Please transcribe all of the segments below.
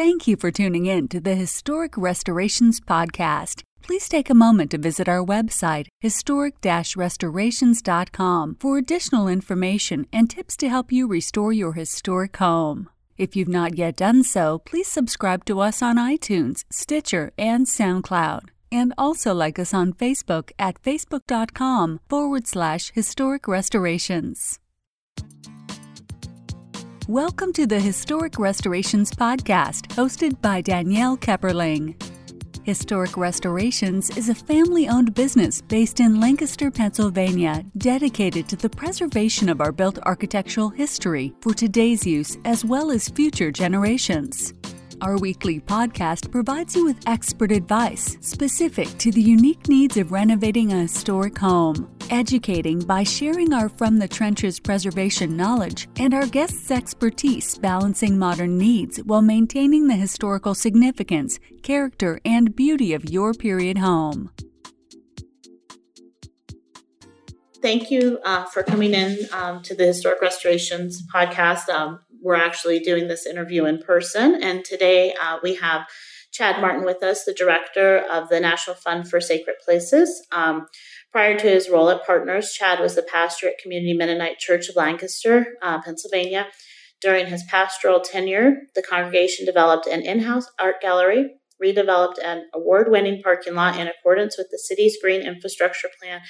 Thank you for tuning in to the Historic Restorations Podcast. Please take a moment to visit our website, historic restorations.com, for additional information and tips to help you restore your historic home. If you've not yet done so, please subscribe to us on iTunes, Stitcher, and SoundCloud. And also like us on Facebook at facebook.com forward slash historic restorations. Welcome to the Historic Restorations Podcast, hosted by Danielle Kepperling. Historic Restorations is a family owned business based in Lancaster, Pennsylvania, dedicated to the preservation of our built architectural history for today's use as well as future generations. Our weekly podcast provides you with expert advice specific to the unique needs of renovating a historic home, educating by sharing our From the Trenches preservation knowledge and our guests' expertise balancing modern needs while maintaining the historical significance, character, and beauty of your period home. Thank you uh, for coming in um, to the Historic Restorations podcast. Um, we're actually doing this interview in person. And today uh, we have Chad Martin with us, the director of the National Fund for Sacred Places. Um, prior to his role at Partners, Chad was the pastor at Community Mennonite Church of Lancaster, uh, Pennsylvania. During his pastoral tenure, the congregation developed an in house art gallery, redeveloped an award winning parking lot in accordance with the city's green infrastructure plan,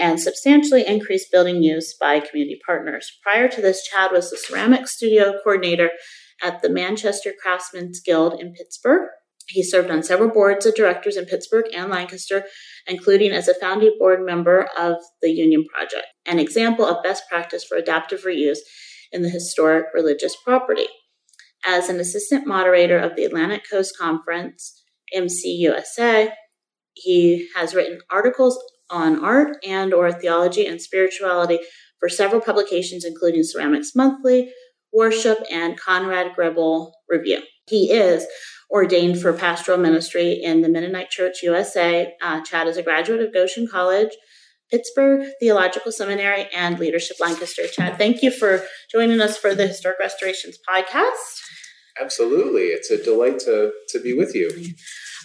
and substantially increased building use by community partners. Prior to this, Chad was the ceramic studio coordinator at the Manchester Craftsmen's Guild in Pittsburgh. He served on several boards of directors in Pittsburgh and Lancaster, including as a founding board member of the Union Project, an example of best practice for adaptive reuse in the historic religious property. As an assistant moderator of the Atlantic Coast Conference, MCUSA, he has written articles on art and or theology and spirituality for several publications including Ceramics Monthly, Worship, and Conrad Grebel Review. He is ordained for pastoral ministry in the Mennonite Church USA. Uh, Chad is a graduate of Goshen College, Pittsburgh Theological Seminary, and Leadership Lancaster. Chad, thank you for joining us for the Historic Restorations podcast. Absolutely. It's a delight to, to be with you.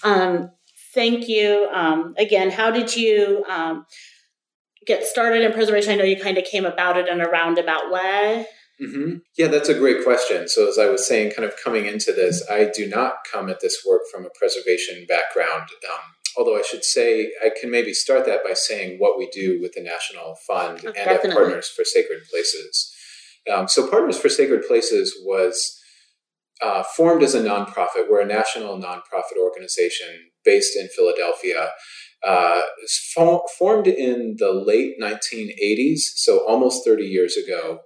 Um, thank you. Um, again, how did you um, get started in preservation? I know you kind of came about it in a roundabout way. Mm-hmm. Yeah, that's a great question. So, as I was saying, kind of coming into this, I do not come at this work from a preservation background. Um, although I should say, I can maybe start that by saying what we do with the National Fund oh, and definitely. at Partners for Sacred Places. Um, so, Partners for Sacred Places was uh, formed as a nonprofit. We're a national nonprofit organization based in Philadelphia. Uh, formed in the late 1980s, so almost 30 years ago.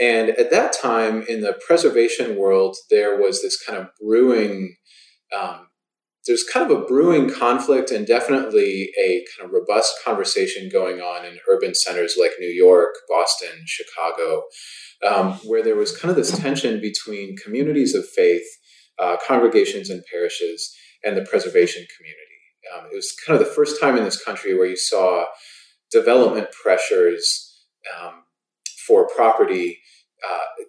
And at that time, in the preservation world, there was this kind of brewing, um, there's kind of a brewing conflict and definitely a kind of robust conversation going on in urban centers like New York, Boston, Chicago, um, where there was kind of this tension between communities of faith, uh, congregations and parishes, and the preservation community. Um, it was kind of the first time in this country where you saw development pressures um, for property uh,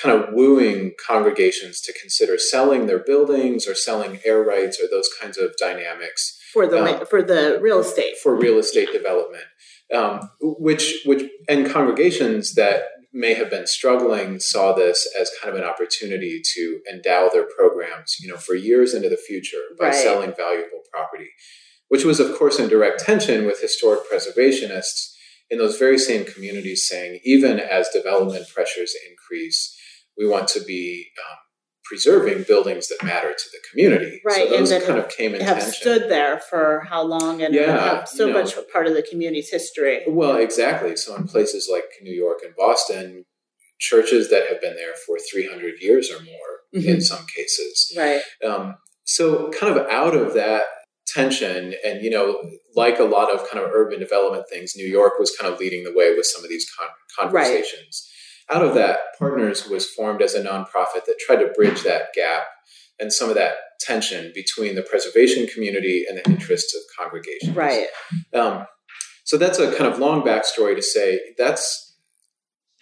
kind of wooing congregations to consider selling their buildings or selling air rights or those kinds of dynamics for the um, for the real estate for real estate development, um, which which and congregations that may have been struggling saw this as kind of an opportunity to endow their programs, you know, for years into the future by right. selling valuable property, which was, of course, in direct tension with historic preservationists in those very same communities saying, even as development pressures increase, we want to be um, preserving buildings that matter to the community. Right, so those and kind of came in have tension. stood there for how long and yeah, so you know, much part of the community's history. Well, exactly. So in places like New York and Boston, churches that have been there for 300 years or more mm-hmm. in some cases. Right. Um, so kind of out of that tension and you know like a lot of kind of urban development things new york was kind of leading the way with some of these con- conversations out of that, Partners was formed as a nonprofit that tried to bridge that gap and some of that tension between the preservation community and the interests of congregations. Right. Um, so that's a kind of long backstory to say that's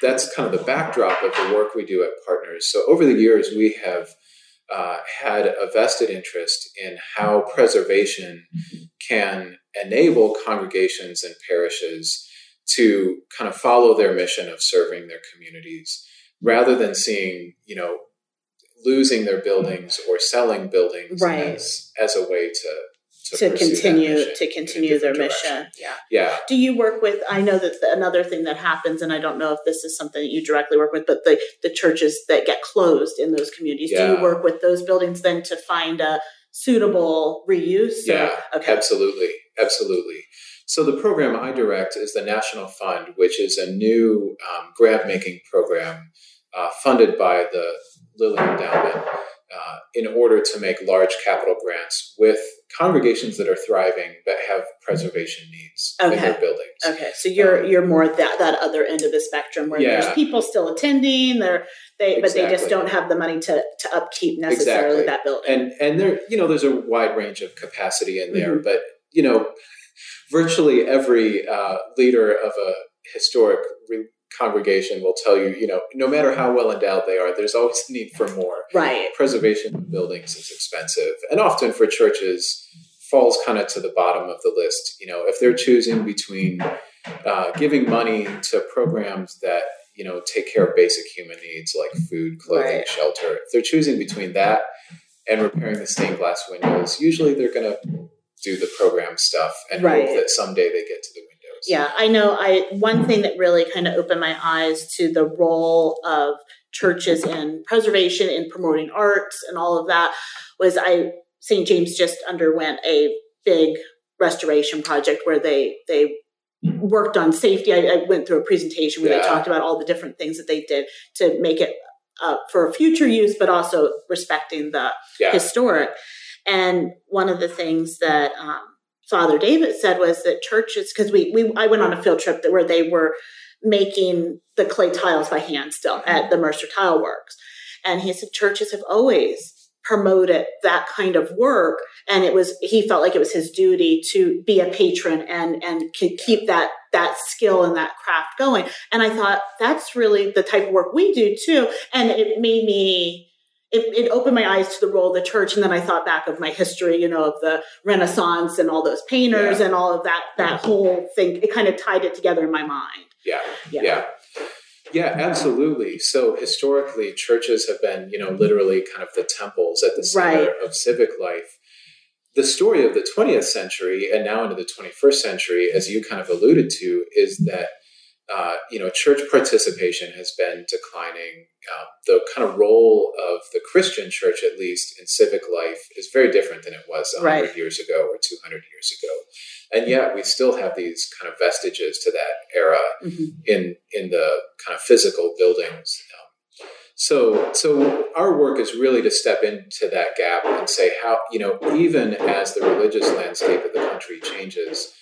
that's kind of the backdrop of the work we do at Partners. So over the years, we have uh, had a vested interest in how preservation can enable congregations and parishes to kind of follow their mission of serving their communities rather than seeing, you know, losing their buildings or selling buildings right. as, as a way to to, to continue to continue their direction. mission. Yeah. Yeah. Do you work with I know that the, another thing that happens and I don't know if this is something that you directly work with but the the churches that get closed in those communities yeah. do you work with those buildings then to find a suitable reuse? Yeah. Or, okay. Absolutely. Absolutely. So the program I direct is the National Fund, which is a new um, grant making program uh, funded by the Lilly Endowment uh, in order to make large capital grants with congregations that are thriving but have preservation needs okay. in their buildings. Okay, so you're um, you're more that that other end of the spectrum where yeah. there's people still attending, they're they exactly. but they just don't have the money to to upkeep necessarily exactly. that building. And and there you know there's a wide range of capacity in there, mm-hmm. but you know virtually every uh, leader of a historic re- congregation will tell you, you know, no matter how well endowed they are, there's always a need for more. Right. Preservation of buildings is expensive, and often for churches falls kind of to the bottom of the list. You know, if they're choosing between uh, giving money to programs that you know take care of basic human needs like food, clothing, right. shelter, if they're choosing between that and repairing the stained glass windows, usually they're going to do the program stuff and right. hope that someday they get to the windows. Yeah, I know. I one thing that really kind of opened my eyes to the role of churches in preservation and promoting arts and all of that was I St. James just underwent a big restoration project where they they worked on safety. I, I went through a presentation where yeah. they talked about all the different things that they did to make it uh, for future use, but also respecting the yeah. historic. And one of the things that um, Father David said was that churches, because we, we I went on a field trip that where they were making the clay tiles by hand still at the Mercer Tile Works, and he said churches have always promoted that kind of work and it was he felt like it was his duty to be a patron and and keep that that skill and that craft going. And i thought that's really the type of work we do too. And it made me it, it, opened my eyes to the role of the church and then i thought back of my history you know of the renaissance and all those painters yeah. and all of that that whole thing it kind of tied it together in my mind yeah yeah, yeah. Yeah, absolutely. So historically, churches have been, you know, literally kind of the temples at the center right. of civic life. The story of the 20th century and now into the 21st century, as you kind of alluded to, is that uh, you know, church participation has been declining. Uh, the kind of role of the Christian church, at least in civic life, is very different than it was 100 right. years ago or 200 years ago. And yet, we still have these kind of vestiges to that era mm-hmm. in in the kind of physical buildings. Um, so, so our work is really to step into that gap and say how you know, even as the religious landscape of the country changes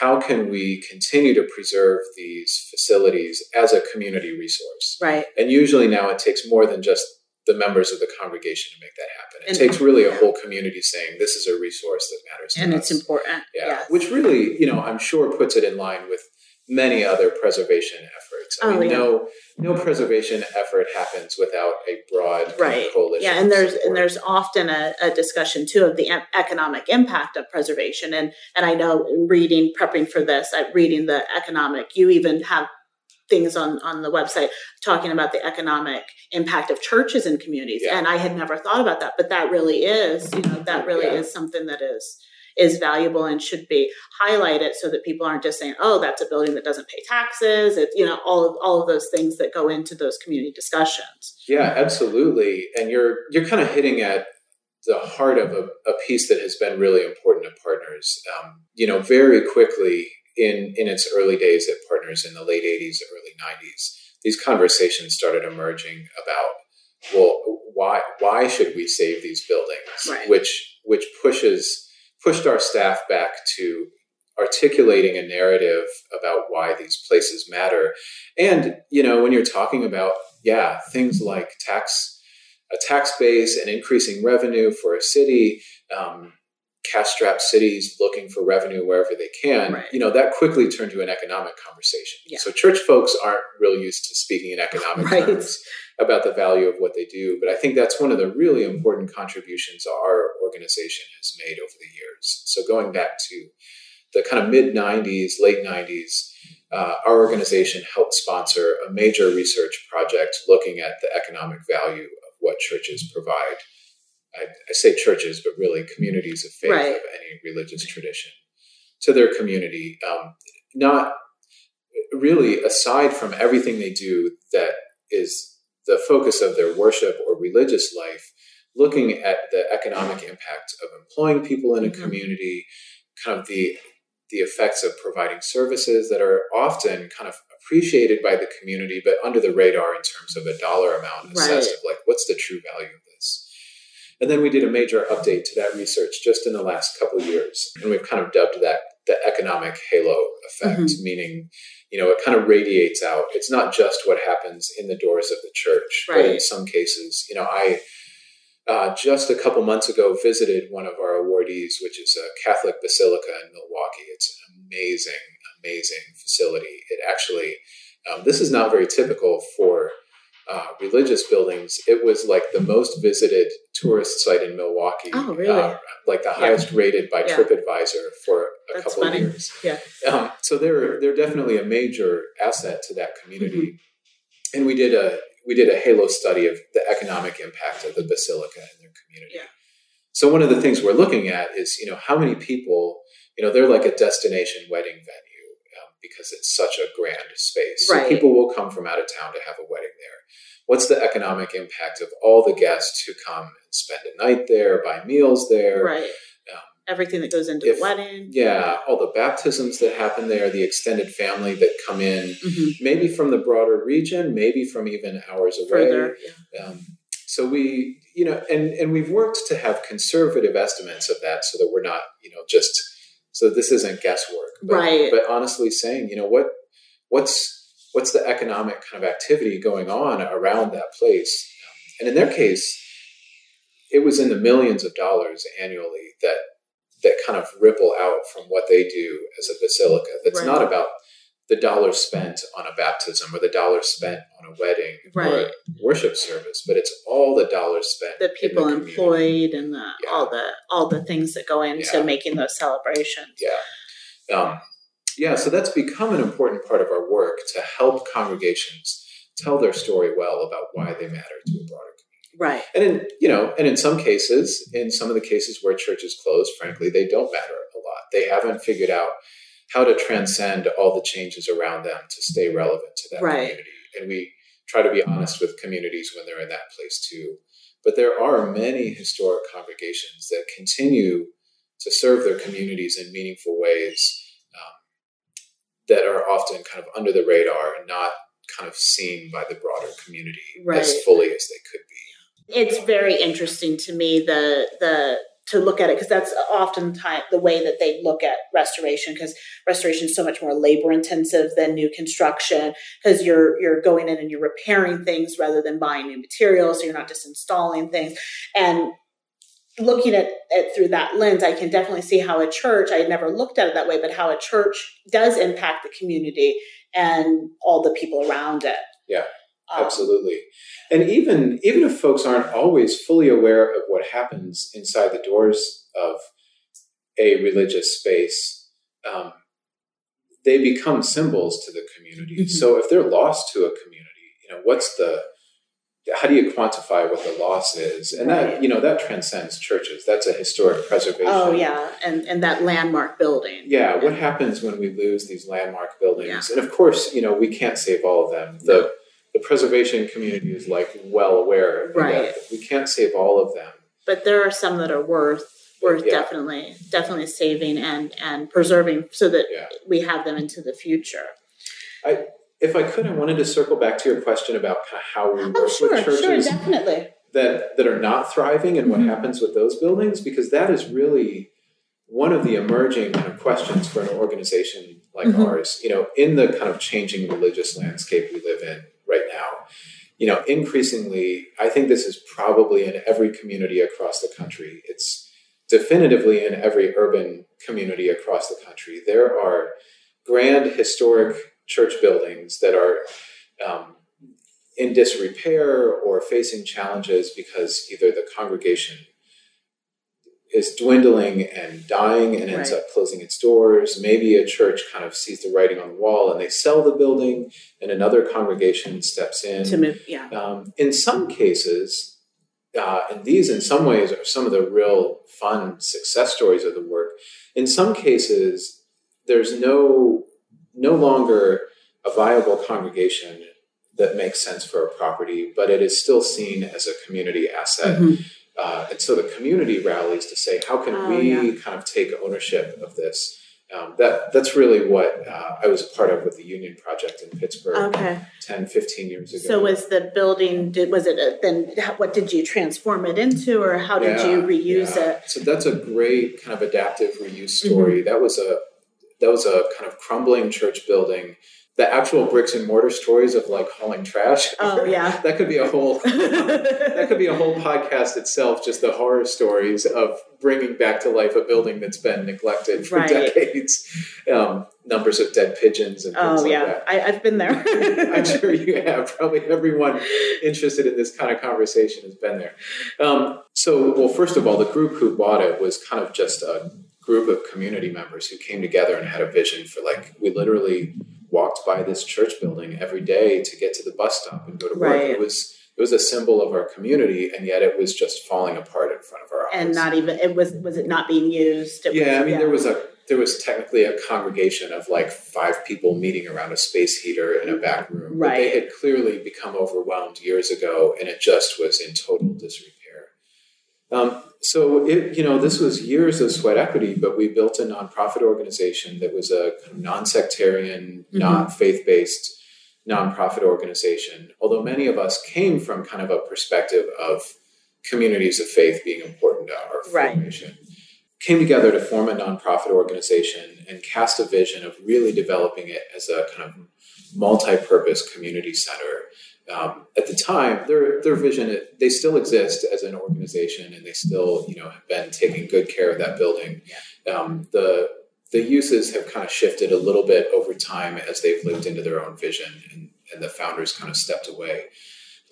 how can we continue to preserve these facilities as a community resource? Right. And usually now it takes more than just the members of the congregation to make that happen. It and, takes really a whole community saying this is a resource that matters and us. it's important. Yeah. Yes. Which really, you know, I'm sure puts it in line with many other preservation efforts. I oh, mean, yeah. no no preservation effort happens without a broad right. coalition. Yeah, and there's support. and there's often a, a, discussion too of the economic impact of preservation. And and I know reading prepping for this, I'm reading the economic. You even have things on on the website talking about the economic impact of churches and communities. Yeah. And I had never thought about that, but that really is, you know, that really yeah. is something that is is valuable and should be highlighted so that people aren't just saying, "Oh, that's a building that doesn't pay taxes." It's you know all of all of those things that go into those community discussions. Yeah, absolutely. And you're you're kind of hitting at the heart of a, a piece that has been really important to partners. Um, you know, very quickly in in its early days at partners in the late '80s, early '90s, these conversations started emerging about well, why why should we save these buildings? Right. Which which pushes pushed our staff back to articulating a narrative about why these places matter. And, you know, when you're talking about, yeah, things like tax, a tax base and increasing revenue for a city, um, cash-strapped cities looking for revenue wherever they can, Right. you know, that quickly turned to an economic conversation. Yeah. So church folks aren't real used to speaking in economic Right. terms about the value of what they do. But I think that's one of the really important contributions our organization has made over the years. So going back to the kind of mid 90s, late 90s, uh, our organization helped sponsor a major research project looking at the economic value of what churches provide. I, I say churches, but really communities of faith Right. of any religious tradition to their community. Um, not really aside from everything they do that is the focus of their worship or religious life, looking at the economic impact of employing people in a Mhm. community, kind of the the effects of providing services that are often kind of appreciated by the community, but under the radar in terms of a dollar amount assessed Right. of like what's the true value of this. And then we did a major update to that research just in the last couple of years, and we've kind of dubbed that the economic halo effect, Mhm. meaning you know it kind of radiates out. It's not just what happens in the doors of the church, but in some cases, you know, I uh, just a couple months ago visited one of our awardees, which is a Catholic basilica in Milwaukee. It's an amazing, amazing facility. It actually, um, this is not very typical for uh, religious buildings. It was like the most visited tourist site in Milwaukee. Oh, really? Uh, like the Yeah. highest rated by Yeah. TripAdvisor for a That's couple funny. of years. Yeah. Um, so they're they're definitely a major asset to that community. Mm-hmm. And we did a we did a halo study of the economic impact of the basilica in their community. Yeah. So one of the things we're looking at is you know how many people you know they're like a destination wedding venue because it's such a grand space. Right. So people will come from out of town to have a wedding there. What's the economic impact of all the guests who come and spend a night there, buy meals there? Right. Um, Everything that goes into if- the wedding. Yeah, all the baptisms that happen there, the extended family that come in, Mhm. maybe from the broader region, maybe from even hours away. Further. Yeah. Um, so we, you know, and and we've worked to have conservative estimates of that, so that we're not, you know, just so this isn't guesswork, but, Right. But honestly, saying, you know, what what's what's the economic kind of activity going on around that place, and in their case, it was in the millions of dollars annually that that kind of ripple out from what they do as a basilica. That's Right. not about the dollar spent on a baptism or the dollar spent on a wedding or Right. a worship service, but it's all the dollars spent. The people community. employed and the Yeah. all the all the things that go into Yeah. making those celebrations. Yeah. Um, yeah, so that's become an important part of our work to help congregations tell their story well about why they matter to a broader community. Right. And in you know, and in some cases, in some of the cases where churches close, frankly, they don't matter a lot. They haven't figured out how to transcend all the changes around them to stay relevant to that Right. community. And we try to be honest with communities when they're in that place too. But there are many historic congregations that continue to serve their communities in meaningful ways um, that are often kind of under the radar and not kind of seen by the broader community as fully as they could be. It's very interesting to me the the to look at it because that's oftentimes the way that they look at restoration because restoration is so much more labor intensive than new construction because you're you're going in and you're repairing things rather than buying new materials so you're not just installing things. And looking at it through that lens i can definitely see how a church i had never looked at it that way but how a church does impact the community and all the people around it. Yeah, Um, Absolutely. And even even if folks aren't always fully aware of what happens inside the doors of a religious space, um, they become symbols to the community. Mhm. So if they're lost to a community, you know, what's the how do you quantify what the loss is? And that you know that transcends churches. That's a historic preservation. Oh yeah, and and that landmark building. Yeah, what happens when we lose these landmark buildings? Yeah. And of course, you know, we can't save all of them. The the preservation community is like well aware of Right. that. We can't save all of them. But there are some that are worth worth Yeah. definitely definitely saving and and preserving so that Yeah. we have them into the future. If I could, I wanted to circle back to your question about how we work Oh sure, with sure, churches definitely. that that are not thriving and what Mhm. happens with those buildings, because that is really one of the emerging kind of questions for an organization like Mhm. ours. You know, in the kind of changing religious landscape we live in right now, you know, increasingly, I think this is probably in every community across the country. It's definitively in every urban community across the country. There are grand historic church buildings that are um, in disrepair or facing challenges because either the congregation is dwindling and dying and ends Right. up closing its doors. Maybe a church kind of sees the writing on the wall and they sell the building, and another congregation steps in. To move, yeah. Um, in some cases, uh, and these in some ways are some of the real fun success stories of the work. In some cases, there's no no longer a viable congregation that makes sense for a property, but it is still seen as a community asset. Mhm. Uh, and so the community rallies to say, how can Oh, we yeah. kind of take ownership of this? Um, that that's really what uh, I was a part of with the Union Project in Pittsburgh Okay. 10, 15 years ago. So was the building, did, was it, a- then what did you transform it into or how did you reuse yeah. it? So that's a great kind of adaptive reuse Mm-hmm. story. That was a that was a kind of crumbling church building. The actual bricks and mortar stories of like hauling trash. Oh, yeah. that could be a whole that could be a whole podcast itself. Just the horror stories of bringing back to life a building that's been neglected for Right. decades. Um, numbers of dead pigeons and things Oh, like yeah. that. I, I've been there. I'm sure you have. Probably everyone interested in this kind of conversation has been there. Um, so, well, first of all, the group who bought it was kind of just a group of community members who came together and had a vision for like, we literally walked by this church building every day to get to the bus stop and go to work. Right. It was it was a symbol of our community, and yet it was just falling apart in front of our eyes. and not even, it was, was it not being used? It Yeah, was- I mean, there was a there was technically a congregation of like five people meeting around a space heater in a back room. But they had clearly become overwhelmed years ago, and it just was in total disrepair. Um, so it, you know, this was years of sweat equity, but we built a nonprofit organization that was a kind of non-sectarian, Mhm. not faith-based nonprofit organization. Although many of us came from kind of a perspective of communities of faith being important to our Right. formation came together to form a nonprofit organization and cast a vision of really developing it as a kind of multi-purpose community center. Um, at the time, their their vision they still exist as an organization, and they still you know have been taking good care of that building. Um, the the uses have kind of shifted a little bit over time as they've lived into their own vision, and, and the founders kind of stepped away.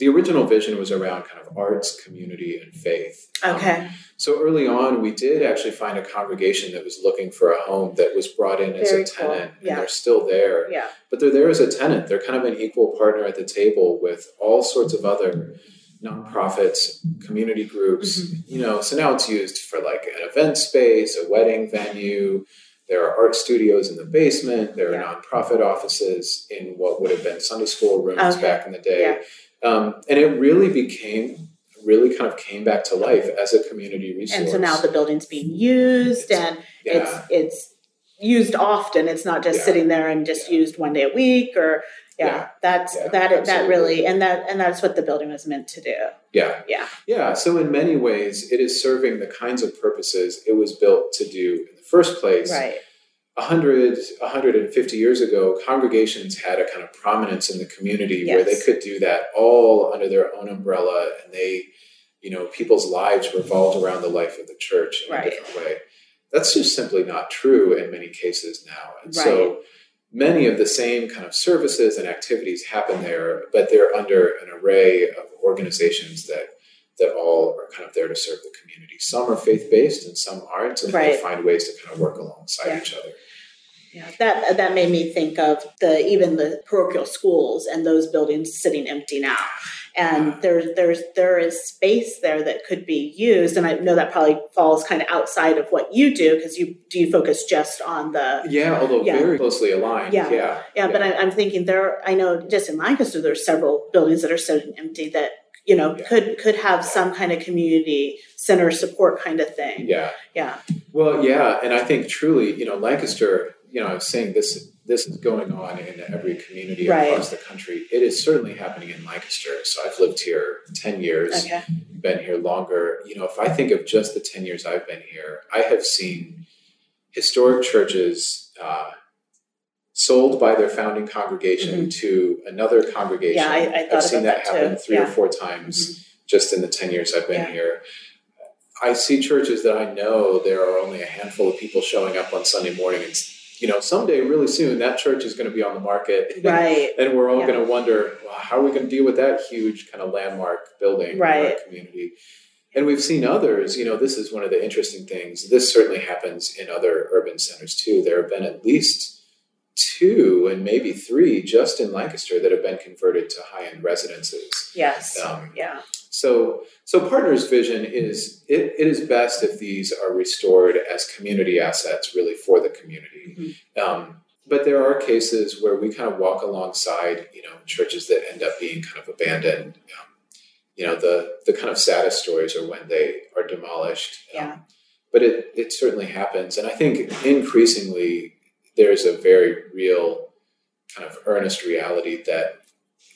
The original vision was around kind of arts, community, and faith. Um, Okay. so early on, we did actually find a congregation that was looking for a home that was brought in as Very a cool. tenant, Yeah. and they're still there. Yeah. But they're there as a tenant. They're kind of an equal partner at the table with all sorts of other nonprofits, community groups. Mm-hmm. You know, so now it's used for like an event space, a wedding venue. There are art studios in the basement. There are Yeah. nonprofit offices in what would have been Sunday school rooms Okay. back in the day. Um, and it really became, really kind of came back to life as a community resource. And so now the building's being used and yeah. it's, it's used often. It's not just Yeah. sitting there and just Yeah. used one day a week or, yeah, Yeah. that's, Yeah, that, that really, and that, and that's what the building was meant to do. yeah. Yeah. Yeah, so in many ways, it is serving the kinds of purposes it was built to do in the first place. Right. 100, 150 years ago, congregations had a kind of prominence in the community where they could do that all under their own umbrella, and they, you know, people's lives revolved around the life of the church in Right. a different way. That's just simply not true in many cases now. And so many of the same kind of services and activities happen there, but they're under an array of organizations that that all are kind of there to serve the community. Some are faith based and some aren't, and they Right. find ways to kind of work alongside Yeah. each other. Yeah, that that made me think of the even the parochial schools and those buildings sitting empty now. And there's there's there is space there that could be used, and I know that probably falls kind of outside of what you do because you do you focus just on the Yeah, although Yeah. very closely aligned. Yeah. Yeah, yeah. But I, I'm thinking there I know just in Lancaster there's several buildings that are sitting empty that you know Yeah. could could have some kind of community center support kind of thing. yeah. Yeah, Well, yeah, and I think truly, you know, Lancaster. You know, I was saying this. This is going on in every community Right. across the country. It is certainly happening in Lancaster. So I've lived here ten years. okay, been here longer. You know, if I think of just the 10 years I've been here, I have seen historic churches uh, sold by their founding congregation to another congregation. Mm-hmm. Yeah, I- have seen that that happen too. three or four times just in the 10 years I've been Yeah. here. I see churches that I know there are only a handful of people showing up on Sunday morning. And, you know, someday, really soon, that church is going to be on the market. Right. and we're all Yeah. going to wonder, well, how are we going to deal with that huge kind of landmark building in our community? And we've seen others, you know, this is one of the interesting things. This certainly happens in other urban centers too. There have been at least two and maybe three just in Lancaster that have been converted to high end residences. Yes. Um, yeah. So, so Partners' vision is it, it is best if these are restored as community assets, really for the community. Um, but there are cases where we kind of walk alongside, you know, churches that end up being kind of abandoned. Um, you know, the the kind of saddest stories are when they are demolished. Um, Yeah. but it it certainly happens, and I think increasingly there's a very real kind of earnest reality that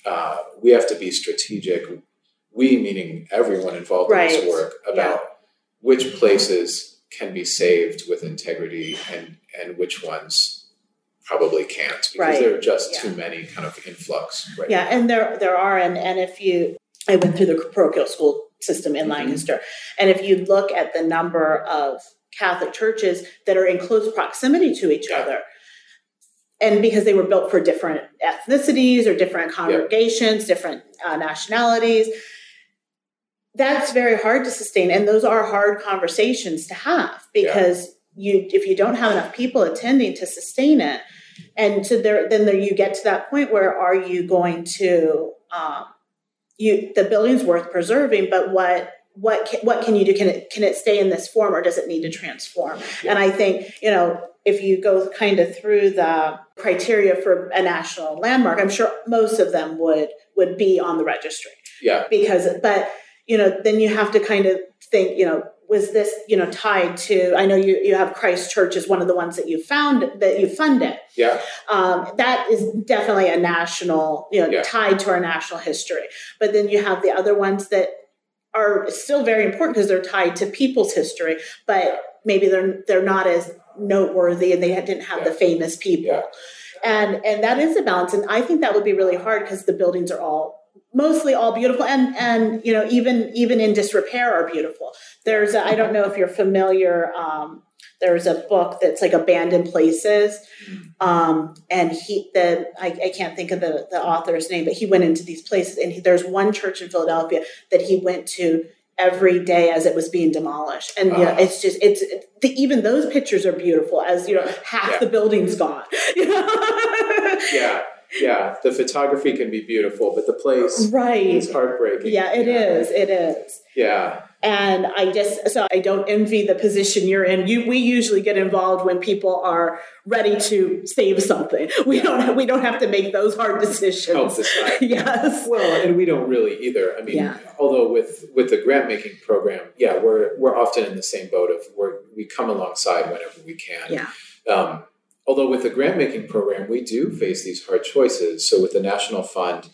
uh, we have to be strategic. We, meaning everyone involved in this work, about which places can be saved with integrity and and which ones probably can't because Right. there are just Yeah. too many kind of influx. Right. Yeah, and there there are, and and if you, I went through the parochial school system in Mhm. Lancaster, and if you look at the number of Catholic churches that are in close proximity to each Yeah. other, and because they were built for different ethnicities or different congregations, different uh, nationalities, that's very hard to sustain, and those are hard conversations to have because you, if you don't have enough people attending to sustain it, and so there then there you get to that point where are you going to um, you the building's worth preserving but what what can, what can you do can it can it stay in this form or does it need to transform and i think you know if you go kind of through the criteria for a national landmark i'm sure most of them would would be on the registry Yeah. because but you know then you have to kind of think you know was this you know tied to i know you you have christ church as one of the ones that you found that you funded Yeah. um, that is definitely a national, you know, Yeah. tied to our national history. But then you have the other ones that are still very important because they're tied to people's history, but maybe they're they're not as noteworthy and they didn't have the famous people. Yeah. And and that is a balance, and I think that would be really hard because the buildings are all mostly all beautiful and and you know even even in disrepair are beautiful there's a, i don't know if you're familiar um, there's a book that's like abandoned places um, and he the I, I can't think of the, the author's name but he went into these places and he, there's one church in philadelphia that he went to every day as it was being demolished and you know, Ah. it's just it's it, the, even those pictures are beautiful as you know half Yeah. the building's gone you know? Yeah. Yeah. The photography can be beautiful, but the place right is heartbreaking. yeah it is it is Yeah. And i just so i don't envy the position you're in you we usually get involved when people are ready to save something we don't we don't have to make those hard decisions yes Well, and we don't really either. I mean, Yeah. although with with the grant making program, yeah, we're we're often in the same boat of we're we come alongside whenever we can. Yeah. Um, although with the grant making program, we do face these hard choices. So with the national fund,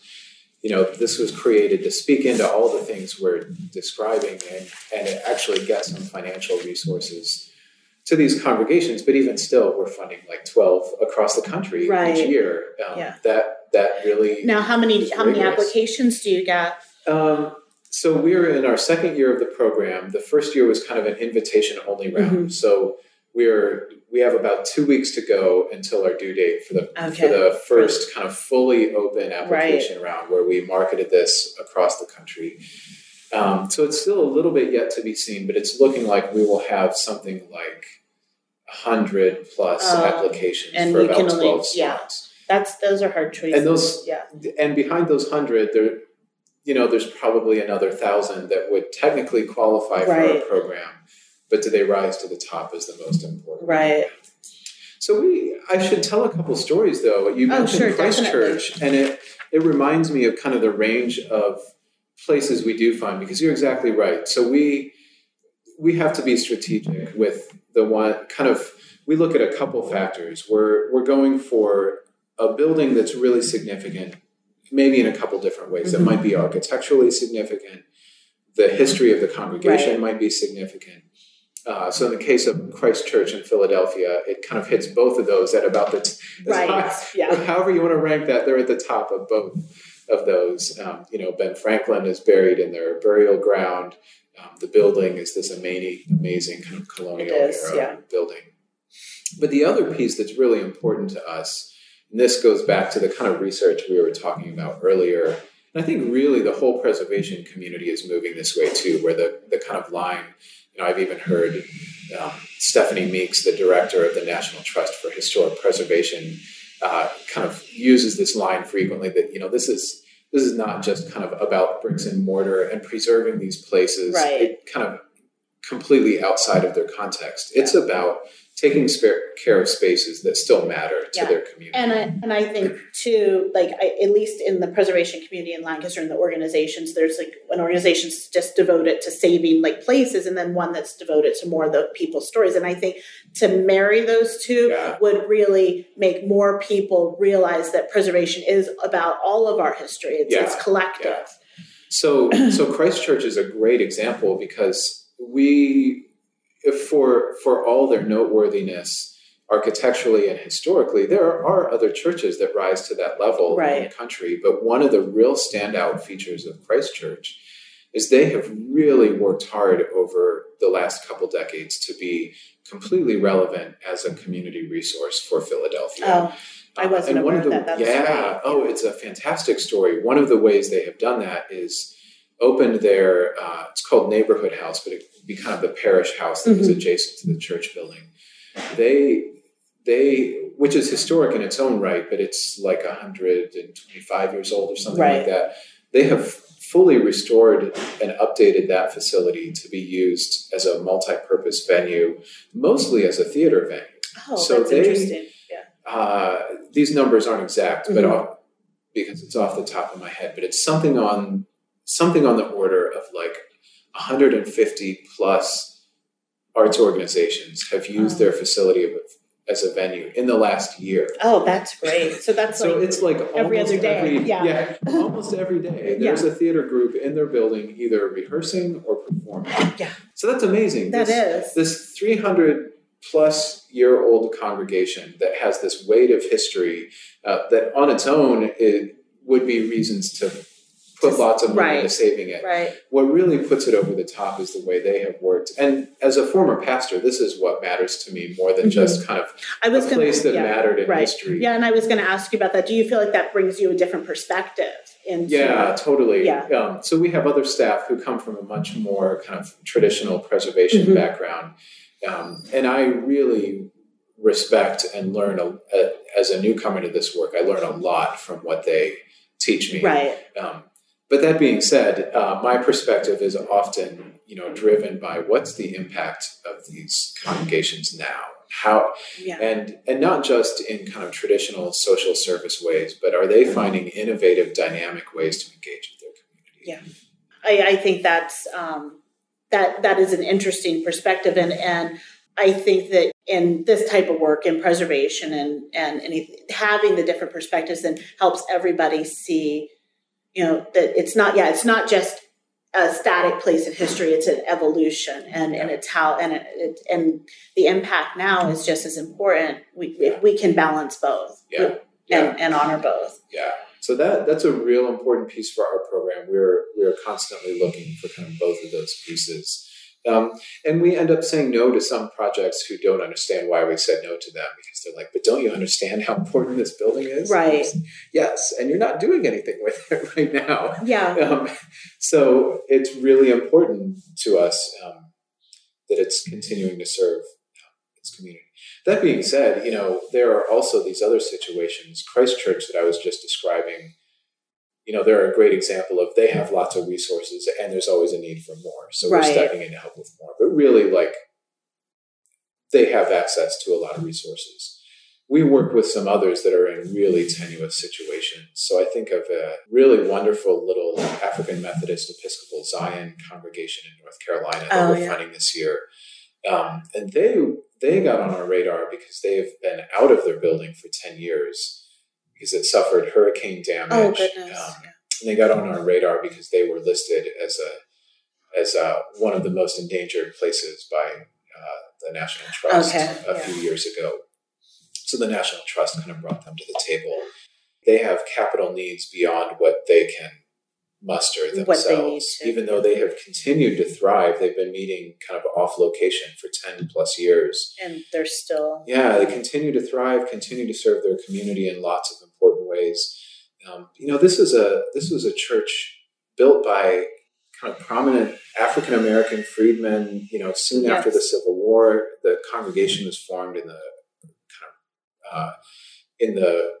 you know, this was created to speak into all the things we're describing and and it actually get some financial resources to these congregations. But even still, we're funding like twelve across the country Right. each year. Um, Yeah. That that really now how many how many applications do you get um, so we're in our second year of the program. The first year was kind of an invitation only round. Mm-hmm. So we're we have about two weeks to go until our due date for the for the first kind of fully open application round where we marketed this across the country. Um, so it's still a little bit yet to be seen, but it's looking like we will have something like hundred plus Oh, applications and for about only- twelve yeah. slots that's those are hard choices. And those- yeah. and behind those hundred, there, you know, there's probably another thousand that would technically qualify for our program, but do they rise to the top is the most important. right So we, I should tell a couple stories though. You Oh, mentioned sure, Christ Church, and it it reminds me of kind of the range of places we do find because you're exactly right. So we we have to be strategic with the one kind of we look at a couple factors. We're we're going for a building that's really significant, maybe in a couple different ways. It Mhm. might be architecturally significant. The history of the congregation Right. might be significant. Uh, so in the case of Christ Church in Philadelphia, it kind of hits both of those at about the t- right high- yeah however you want to rank that, they're at the top of both. of those. Um, you know, Ben Franklin is buried in their burial ground. Um, the building is this amazing, amazing kind of colonial is, era yeah. building. But the other piece that's really important to us, and this goes back to the kind of research we were talking about earlier, and I think really the whole preservation community is moving this way too, where the, the kind of line, you know, I've even heard um, Stephanie Meeks, the director of the National Trust for Historic Preservation, uh, kind of uses this line frequently that, you know, this is this is not just kind of about bricks and mortar and preserving these places Right. it kind of completely outside of their context. It's about taking spare care of spaces that still matter to Yeah. their community. And I and I think too, like I, at least in the preservation community in Lancaster and the organizations, there's like an organization just devoted to saving like places, and then one that's devoted to more of the people's stories. And I think to marry those two Yeah. would really make more people realize that preservation is about all of our history. It's, Yeah. it's collective. So, so Christ Church is a great example because we, if for for all their noteworthiness architecturally and historically, there are other churches that rise to that level in the country. But one of the real standout features of Christ Church is they have really worked hard over the last couple decades to be completely relevant as a community resource for Philadelphia. Oh, I Uh, wasn't and one aware of the, that. Yeah. great. Oh, it's a fantastic story. One of the ways they have done that is opened their. Uh, it's called Neighborhood House, but it would be kind of the parish house that was Mhm. adjacent to the church building. They they which is historic in its own right, but it's like 125 years old or something Right. like that. They have fully restored and updated that facility to be used as a multi-purpose venue, mostly as a theater venue. Oh, So that's they- interesting. Yeah. Uh, these numbers aren't exact, but Mhm. off, because it's off the top of my head, but it's something on something on the order of like 150 plus arts organizations have used Oh. their facility as a venue in the last year. Oh, that's great. So that's So like it's like every almost other day, every- yeah. almost every day. There's a theater group in their building either rehearsing or performing. Yeah. So that's amazing. that This- is. this 300 plus year old congregation that has this weight of history uh, that on its own it would be reasons to put Just- lots of money right. into saving it. Right. What really puts it over the top is the way they have worked. And as a former pastor, this is what matters to me more than Mhm. just kind of I was a gonna place that yeah, mattered in right. history. Yeah, and I was going to ask you about that. Do you feel like that brings you a different perspective into Yeah, totally. Yeah. Um, so we have other staff who come from a much more kind of traditional preservation Mhm. background, um, and I really respect and learn a, a, as a newcomer to this work. I learn a lot from what they teach me. right? Um, but that being said, uh, my perspective is often, you know, driven by what's the impact of these congregations now. How Yeah, and and not just in kind of traditional social service ways, but are they finding innovative, dynamic ways to engage with their community? I, I think that's um, that that is an interesting perspective, and and I think that in this type of work in preservation and and any, having the different perspectives then helps everybody see, you know, that it's not yeah, it's not just a static place in history; it's an evolution, and and it's how and it, it and the impact now is just as important. We if we can balance both, Yeah, yeah. and, and honor both. Yeah. So that that's a real important piece for our program. We're we're constantly looking for kind of both of those pieces. Um, and we end up saying no to some projects who don't understand why we said no to them because they're like, but don't you understand how important this building is? Right. Yes, and you're not doing anything with it right now. Yeah. Um, so it's really important to us um, that it's continuing to serve uh, its community. That being said, you know there are also these other situations. Christ Church that I was just describing. You know, they're a great example of they have lots of resources and there's always a need for more. So we're stepping in to help with more. But really, like, they have access to a lot of resources. We work with some others that are in really tenuous situations. So I think of a really wonderful little African Methodist Episcopal Zion congregation in North Carolina that Oh, we're yeah. funding this year. Um, and they they got on our radar because they've been out of their building for 10 years because it suffered hurricane damage. Oh goodness. Um, and they got on our radar because they were listed as a as uh, one of the most endangered places by uh, the National Trust Okay, a yeah. few years ago. So the National Trust kind of brought them to the table. they have capital needs beyond what they can muster themselves. Even though they have continued to thrive, they've been meeting kind of off location for 10 plus years. And they're still. Yeah, they continue to thrive, continue to serve their community in lots of important ways. Um, you know, this is a this was a church built by kind of prominent African American freedmen. You know, soon yes. after the Civil War, the congregation was formed in the kind of uh, in the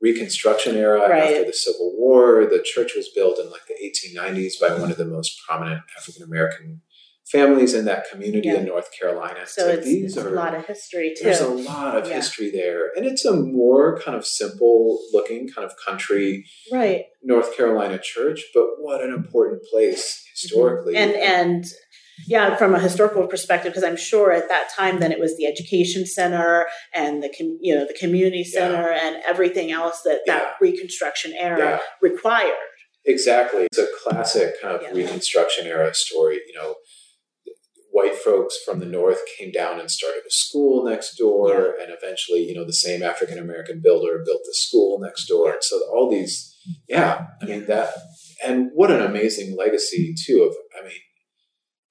Reconstruction era right. after the Civil War. The church was built in like the 1890s by one of the most prominent African American families in that community yeah. in North Carolina. So, so these are a lot of history too. There's a lot of yeah. history there, and it's a more kind of simple looking kind of country, right? North Carolina church, but what an important place mm-hmm. historically, and and yeah, from a historical perspective, because I'm sure at that time, then it was the education center and the com- you know the community center yeah. and everything else that that yeah. Reconstruction era yeah. required. Exactly, it's a classic kind of Reconstruction era story. You know, white folks from the north came down and started a school next door, and eventually, you know, the same African American builder built the school next door. And so all these, yeah, I mean that, and what an amazing legacy too. Of I mean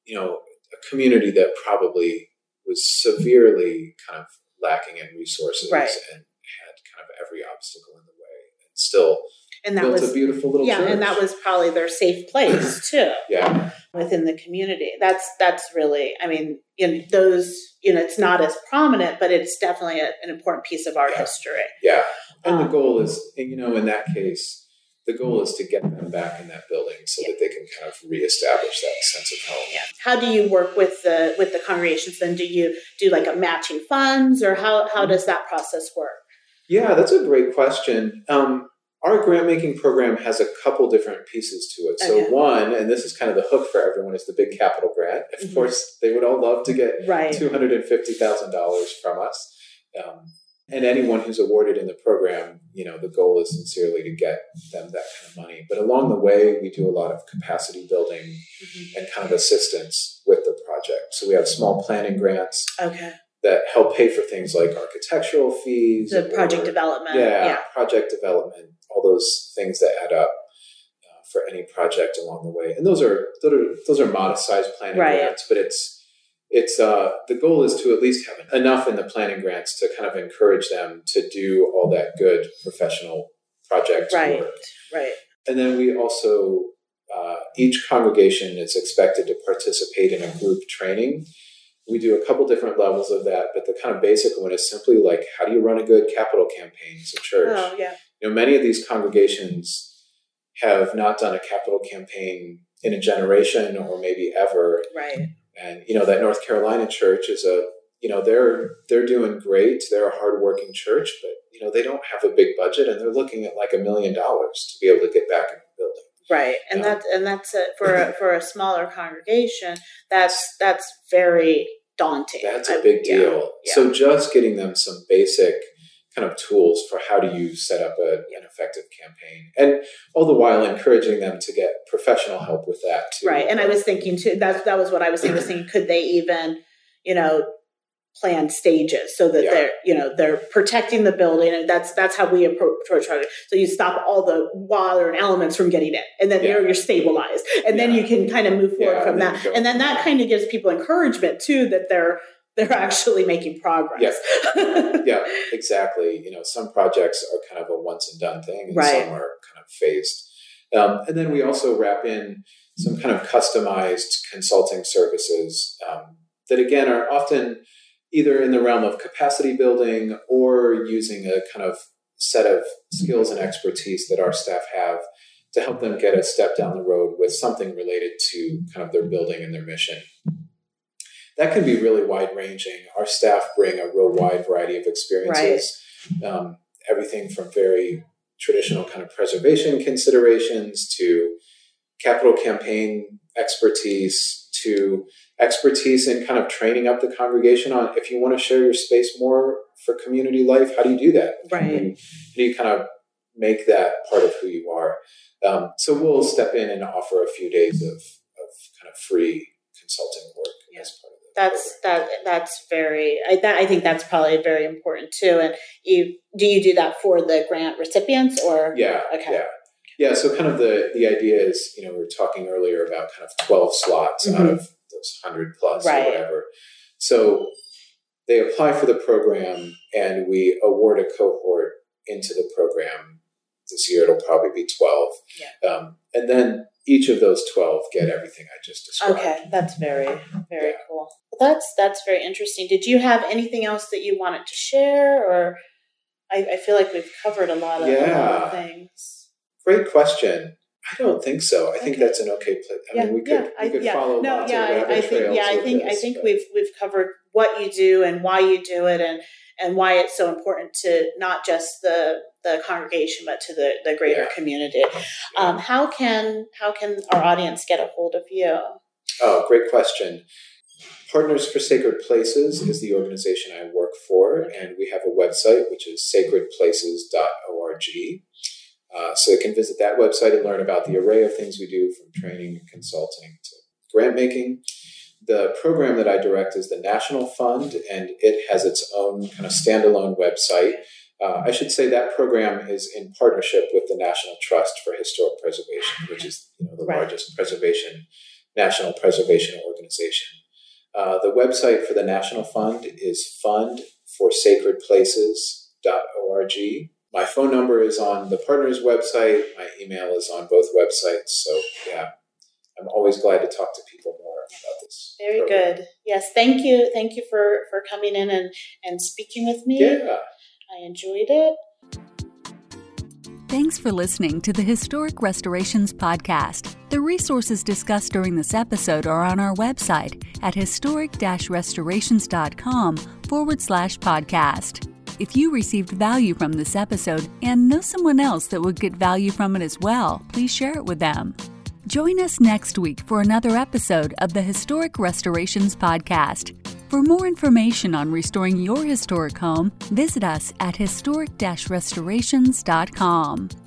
you know, a community that probably was severely kind of lacking in resources right. and had kind of every obstacle in the way and still and that was a beautiful little yeah church. and that was probably their safe place too yeah within the community that's that's really i mean you know those you know it's not as prominent but it's definitely a, an important piece of our yeah. history yeah and um, the goal is and you know in that case the goal is to get them back in that building so yeah. that they can kind of reestablish that sense of home. Yeah. How do you work with the with the congregations then? Do you do like a matching funds or how, how does that process work? Yeah, that's a great question. Um, our grant making program has a couple different pieces to it. So okay. one, and this is kind of the hook for everyone, is the big capital grant. Of mm-hmm. course, they would all love to get right. two hundred and fifty thousand dollars from us. Um, and anyone who's awarded in the program, you know, the goal is sincerely to get them that kind of money. But along the way, we do a lot of capacity building mm-hmm. and kind of assistance with the project. So we have small planning grants okay. that help pay for things like architectural fees, the project development, yeah, yeah, project development, all those things that add up uh, for any project along the way. And those are those are, those are modest sized planning right. grants, but it's it's uh, the goal is to at least have enough in the planning grants to kind of encourage them to do all that good professional project right, work. Right. And then we also uh, each congregation is expected to participate in a group training. We do a couple different levels of that, but the kind of basic one is simply like how do you run a good capital campaign as a church? Oh, yeah. You know, many of these congregations have not done a capital campaign in a generation or maybe ever. Right and you know that North Carolina church is a you know they're they're doing great. They're a hardworking church, but you know they don't have a big budget, and they're looking at like a million dollars to be able to get back in the building. Right, and um, and that's a, for a, for a smaller congregation. That's that's very daunting. That's a big deal. Yeah, yeah. So just getting them some basic kind of tools for how do you set up a, an effective campaign and all the while encouraging them to get professional help with that too right and i was thinking too that, that was what i was thinking, was thinking could they even you know plan stages so that yeah. they're you know they're protecting the building and that's that's how we approach it so you stop all the water and elements from getting in and then yeah. you're, you're stabilized and yeah. then you can kind of move forward from that and then that kind of gives people encouragement too that they're they're actually making progress. Yeah. yeah, exactly. You know, some projects are kind of a once and done thing, and right. some are kind of phased. Um, and then we also wrap in some kind of customized consulting services um, that, again, are often either in the realm of capacity building or using a kind of set of skills and expertise that our staff have to help them get a step down the road with something related to kind of their building and their mission that can be really wide ranging. Our staff bring a real wide variety of experiences, right. um, everything from very traditional kind of preservation considerations to capital campaign expertise to expertise in kind of training up the congregation on if you want to share your space more for community life, how do you do that? Right. How do you kind of make that part of who you are? Um, so we'll step in and offer a few days of, of kind of free consulting work as part of that's that that's very I, that, I think that's probably very important too. And you do you do that for the grant recipients or? Yeah okay. yeah. Yeah so kind of the the idea is you know we were talking earlier about kind of 12 slots mm-hmm. out of those 100 plus right. or whatever. So they apply for the program and we award a cohort into the program. This year it'll probably be 12 yeah. um, and then each of those 12 get everything I just described. Okay, that's very, very yeah. cool. Well, that's that's very interesting. Did you have anything else that you wanted to share, or I, I feel like we've covered a lot of, yeah. things. Great question. I don't think so. I okay. think that's an okay place. I yeah, mean, we could, yeah, we could I, yeah. follow no, lots yeah, of I, I think, yeah, I think, this, I think but... we've we've covered what you do and why you do it, and and why it's so important to not just the the congregation but to the, the greater yeah. community. Um, how can how can our audience get a hold of you? Oh, great question. Partners for Sacred Places is the organization I work for, and we have a website which is sacredplaces.org. Uh, so you can visit that website and learn about the array of things we do from training and consulting to grant making. The program that I direct is the National Fund, and it has its own kind of standalone website. Uh, I should say that program is in partnership with the National Trust for Historic Preservation, which is you know, the right. largest preservation national preservation organization. Uh, the website for the National Fund is fundforsacredplaces.org. My phone number is on the partners website. My email is on both websites. So, yeah, I'm always glad to talk to people more about this. Very program. good. Yes, thank you. Thank you for, for coming in and, and speaking with me. Yeah. I enjoyed it. Thanks for listening to the Historic Restorations Podcast. The resources discussed during this episode are on our website at historic restorations.com forward slash podcast. If you received value from this episode and know someone else that would get value from it as well, please share it with them. Join us next week for another episode of the Historic Restorations Podcast. For more information on restoring your historic home, visit us at historic restorations.com.